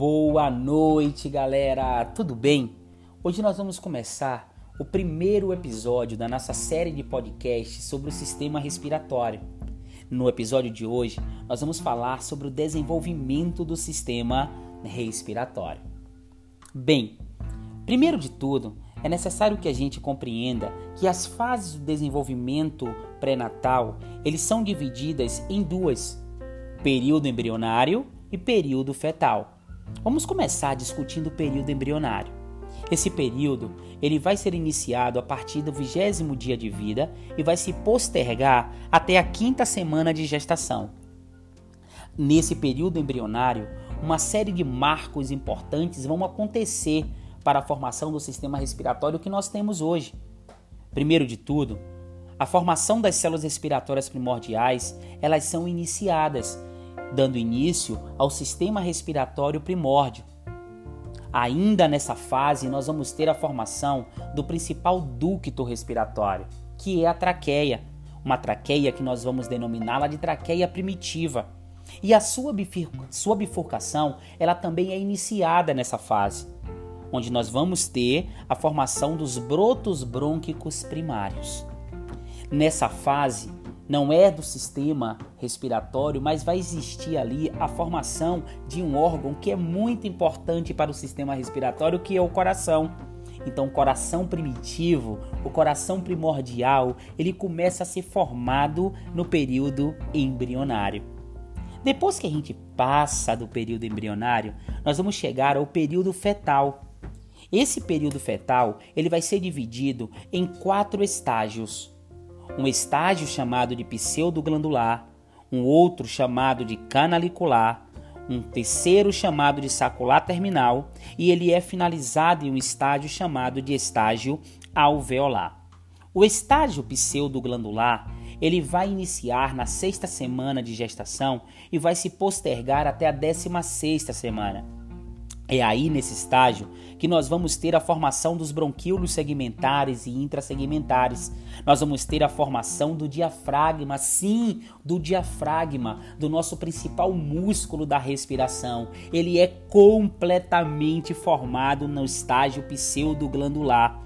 Boa noite, galera! Tudo bem? Hoje nós vamos começar o primeiro episódio da nossa série de podcasts sobre o sistema respiratório. No episódio de hoje, nós vamos falar sobre o desenvolvimento do sistema respiratório. Bem, primeiro de tudo, é necessário que a gente compreenda que as fases do desenvolvimento pré-natal, eles são divididas em duas: período embrionário e período fetal. Vamos começar discutindo o período embrionário. Esse período ele vai ser iniciado a partir do vigésimo dia de vida e vai se postergar até a quinta semana de gestação. Nesse período embrionário, uma série de marcos importantes vão acontecer para a formação do sistema respiratório que nós temos hoje. Primeiro de tudo, a formação das células respiratórias primordiais, elas são iniciadas dando início ao sistema respiratório primórdio. Ainda nessa fase, nós vamos ter a formação do principal ducto respiratório, que é a traqueia, uma traqueia que nós vamos denominá-la de traqueia primitiva. E a sua, sua bifurcação, ela também é iniciada nessa fase, onde nós vamos ter a formação dos brotos brônquicos primários. Nessa fase, não é do sistema respiratório, mas vai existir ali a formação de um órgão que é muito importante para o sistema respiratório, que é o coração. Então, o coração primitivo, o coração primordial, ele começa a ser formado no período embrionário. Depois que a gente passa do período embrionário, nós vamos chegar ao período fetal. Esse período fetal, ele vai ser dividido em quatro estágios um estágio chamado de pseudoglandular, um outro chamado de canalicular, um terceiro chamado de sacular terminal e ele é finalizado em um estágio chamado de estágio alveolar. O estágio pseudoglandular ele vai iniciar na sexta semana de gestação e vai se postergar até a décima sexta semana. É aí nesse estágio que nós vamos ter a formação dos bronquíolos segmentares e intrasegmentares. Nós vamos ter a formação do diafragma, sim, do diafragma, do nosso principal músculo da respiração. Ele é completamente formado no estágio pseudoglandular.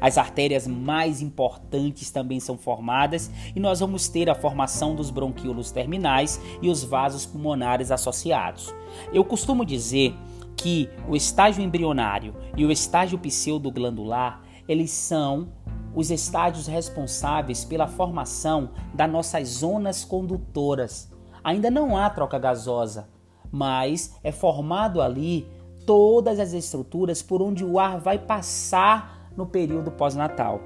As artérias mais importantes também são formadas e nós vamos ter a formação dos bronquíolos terminais e os vasos pulmonares associados. Eu costumo dizer que o estágio embrionário e o estágio pseudoglandular, eles são os estágios responsáveis pela formação das nossas zonas condutoras. Ainda não há troca gasosa, mas é formado ali todas as estruturas por onde o ar vai passar no período pós-natal.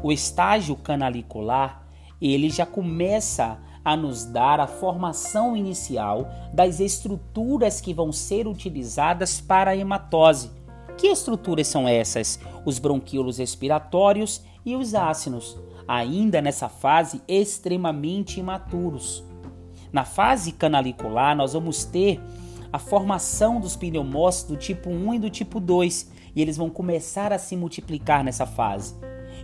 O estágio canalicular, ele já começa a nos dar a formação inicial das estruturas que vão ser utilizadas para a hematose. Que estruturas são essas? Os bronquíolos respiratórios e os ácidos, ainda nessa fase extremamente imaturos. Na fase canalicular, nós vamos ter a formação dos pneumócitos do tipo 1 e do tipo 2, e eles vão começar a se multiplicar nessa fase.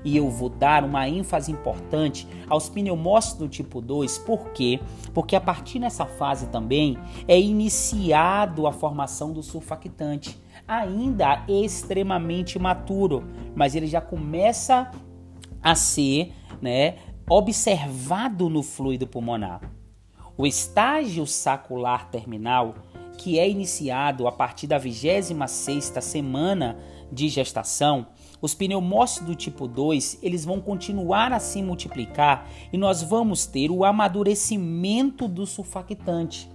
E eu vou dar uma ênfase importante aos pneumócitos do tipo 2, por quê? Porque a partir dessa fase também é iniciado a formação do surfactante, ainda extremamente maturo, mas ele já começa a ser, né, observado no fluido pulmonar. O estágio sacular terminal, que é iniciado a partir da 26ª semana de gestação, os pneumócitos do tipo 2, eles vão continuar a se multiplicar e nós vamos ter o amadurecimento do surfactante.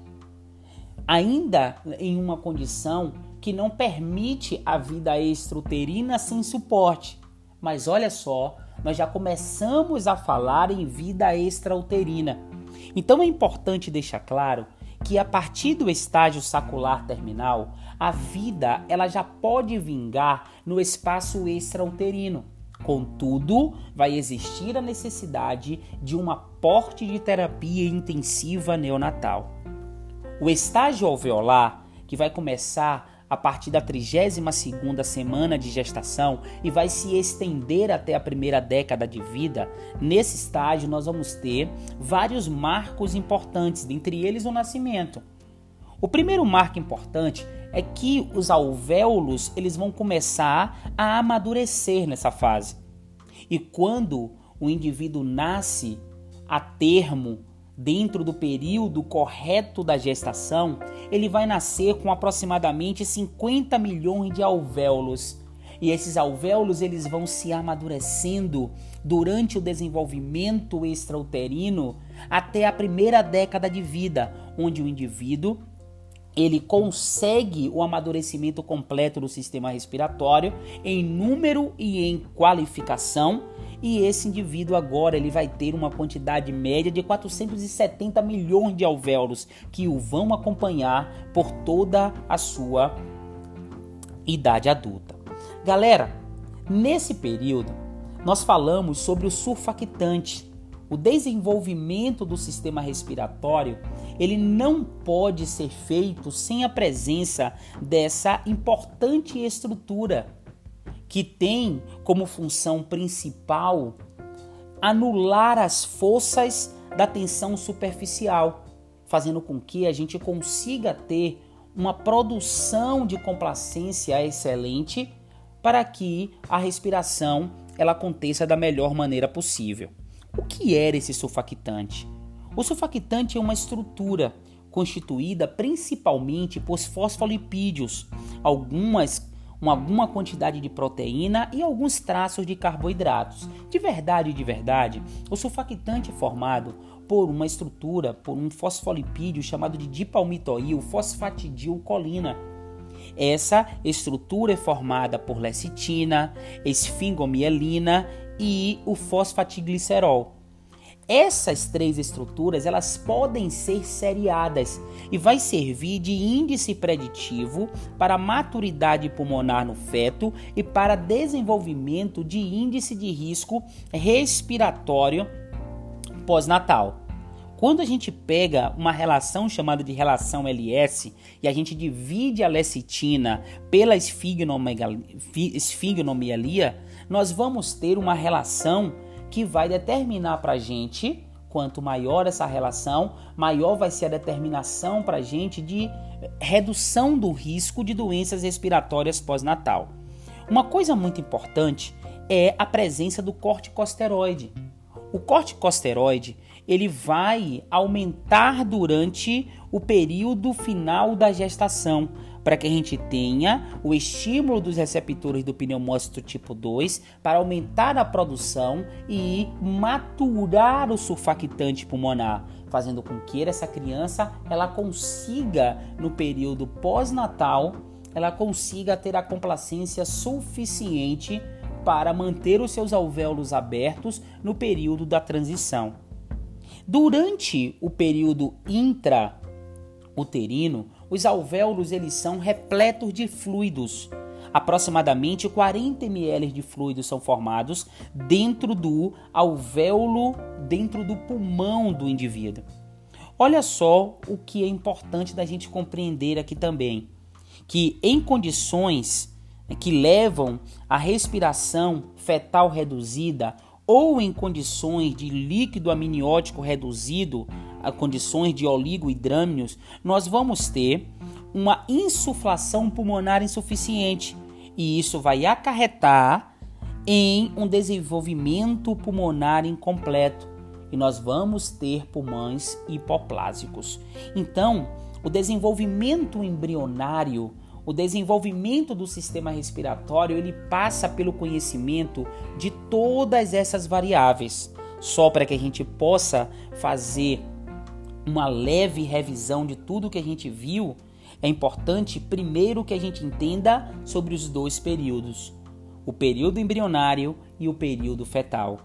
Ainda em uma condição que não permite a vida extrauterina sem suporte. Mas olha só, nós já começamos a falar em vida extrauterina. Então é importante deixar claro que a partir do estágio sacular terminal, a vida ela já pode vingar no espaço extrauterino. Contudo, vai existir a necessidade de um aporte de terapia intensiva neonatal. O estágio alveolar, que vai começar a partir da 32ª semana de gestação e vai se estender até a primeira década de vida, nesse estágio nós vamos ter vários marcos importantes, dentre eles o nascimento. O primeiro marco importante é que os alvéolos eles vão começar a amadurecer nessa fase. E quando o indivíduo nasce a termo dentro do período correto da gestação, ele vai nascer com aproximadamente 50 milhões de alvéolos. E esses alvéolos eles vão se amadurecendo durante o desenvolvimento extrauterino até a primeira década de vida, onde o indivíduo ele consegue o amadurecimento completo do sistema respiratório em número e em qualificação e esse indivíduo agora ele vai ter uma quantidade média de 470 milhões de alvéolos que o vão acompanhar por toda a sua idade adulta. Galera, nesse período nós falamos sobre o surfactante. O desenvolvimento do sistema respiratório, ele não pode ser feito sem a presença dessa importante estrutura que tem como função principal anular as forças da tensão superficial, fazendo com que a gente consiga ter uma produção de complacência excelente para que a respiração ela aconteça da melhor maneira possível. O que era esse surfactante? O surfactante é uma estrutura constituída principalmente por fosfolipídios, algumas uma, alguma quantidade de proteína e alguns traços de carboidratos. De verdade, de verdade, o surfactante é formado por uma estrutura, por um fosfolipídio chamado de dipalmitoil fosfatidilcolina. Essa estrutura é formada por lecitina, esfingomielina e o fosfatiglicerol. Essas três estruturas elas podem ser seriadas e vai servir de índice preditivo para maturidade pulmonar no feto e para desenvolvimento de índice de risco respiratório pós-natal. Quando a gente pega uma relação chamada de relação LS e a gente divide a lecitina pela esfigmomegalia, nós vamos ter uma relação que vai determinar para a gente, quanto maior essa relação, maior vai ser a determinação para a gente de redução do risco de doenças respiratórias pós-natal. Uma coisa muito importante é a presença do corticosteroide. O corticosteroide ele vai aumentar durante o período final da gestação, para que a gente tenha o estímulo dos receptores do pneumócito tipo 2 para aumentar a produção e maturar o surfactante pulmonar, fazendo com que essa criança ela consiga no período pós-natal ela consiga ter a complacência suficiente para manter os seus alvéolos abertos no período da transição. Durante o período intrauterino, os alvéolos eles são repletos de fluidos. Aproximadamente 40 ml de fluidos são formados dentro do alvéolo, dentro do pulmão do indivíduo. Olha só o que é importante da gente compreender aqui também, que em condições que levam à respiração fetal reduzida ou em condições de líquido amniótico reduzido, a condições de oligohidrâmios, nós vamos ter uma insuflação pulmonar insuficiente e isso vai acarretar em um desenvolvimento pulmonar incompleto e nós vamos ter pulmões hipoplásicos. Então, o desenvolvimento embrionário o desenvolvimento do sistema respiratório ele passa pelo conhecimento de todas essas variáveis, só para que a gente possa fazer uma leve revisão de tudo que a gente viu. É importante primeiro que a gente entenda sobre os dois períodos, o período embrionário e o período fetal.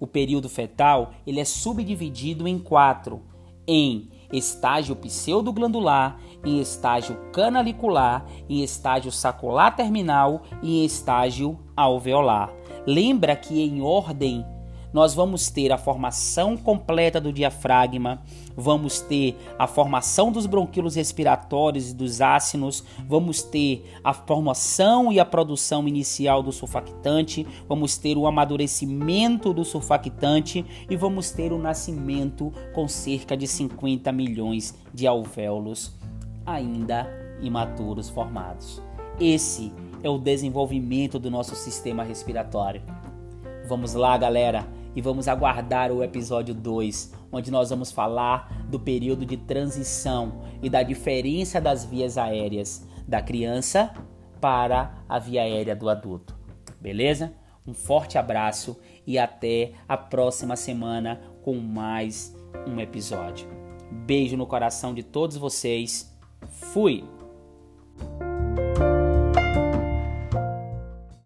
O período fetal ele é subdividido em quatro, em estágio pseudoglandular, em estágio canalicular, em estágio sacular terminal e em estágio alveolar. Lembra que em ordem nós vamos ter a formação completa do diafragma, vamos ter a formação dos bronquíolos respiratórios e dos ácinos, vamos ter a formação e a produção inicial do surfactante, vamos ter o amadurecimento do surfactante e vamos ter o nascimento com cerca de 50 milhões de alvéolos ainda imaturos formados. Esse é o desenvolvimento do nosso sistema respiratório. Vamos lá, galera, e vamos aguardar o episódio 2, onde nós vamos falar do período de transição e da diferença das vias aéreas da criança para a via aérea do adulto. Beleza? Um forte abraço e até a próxima semana com mais um episódio. Beijo no coração de todos vocês. Fui!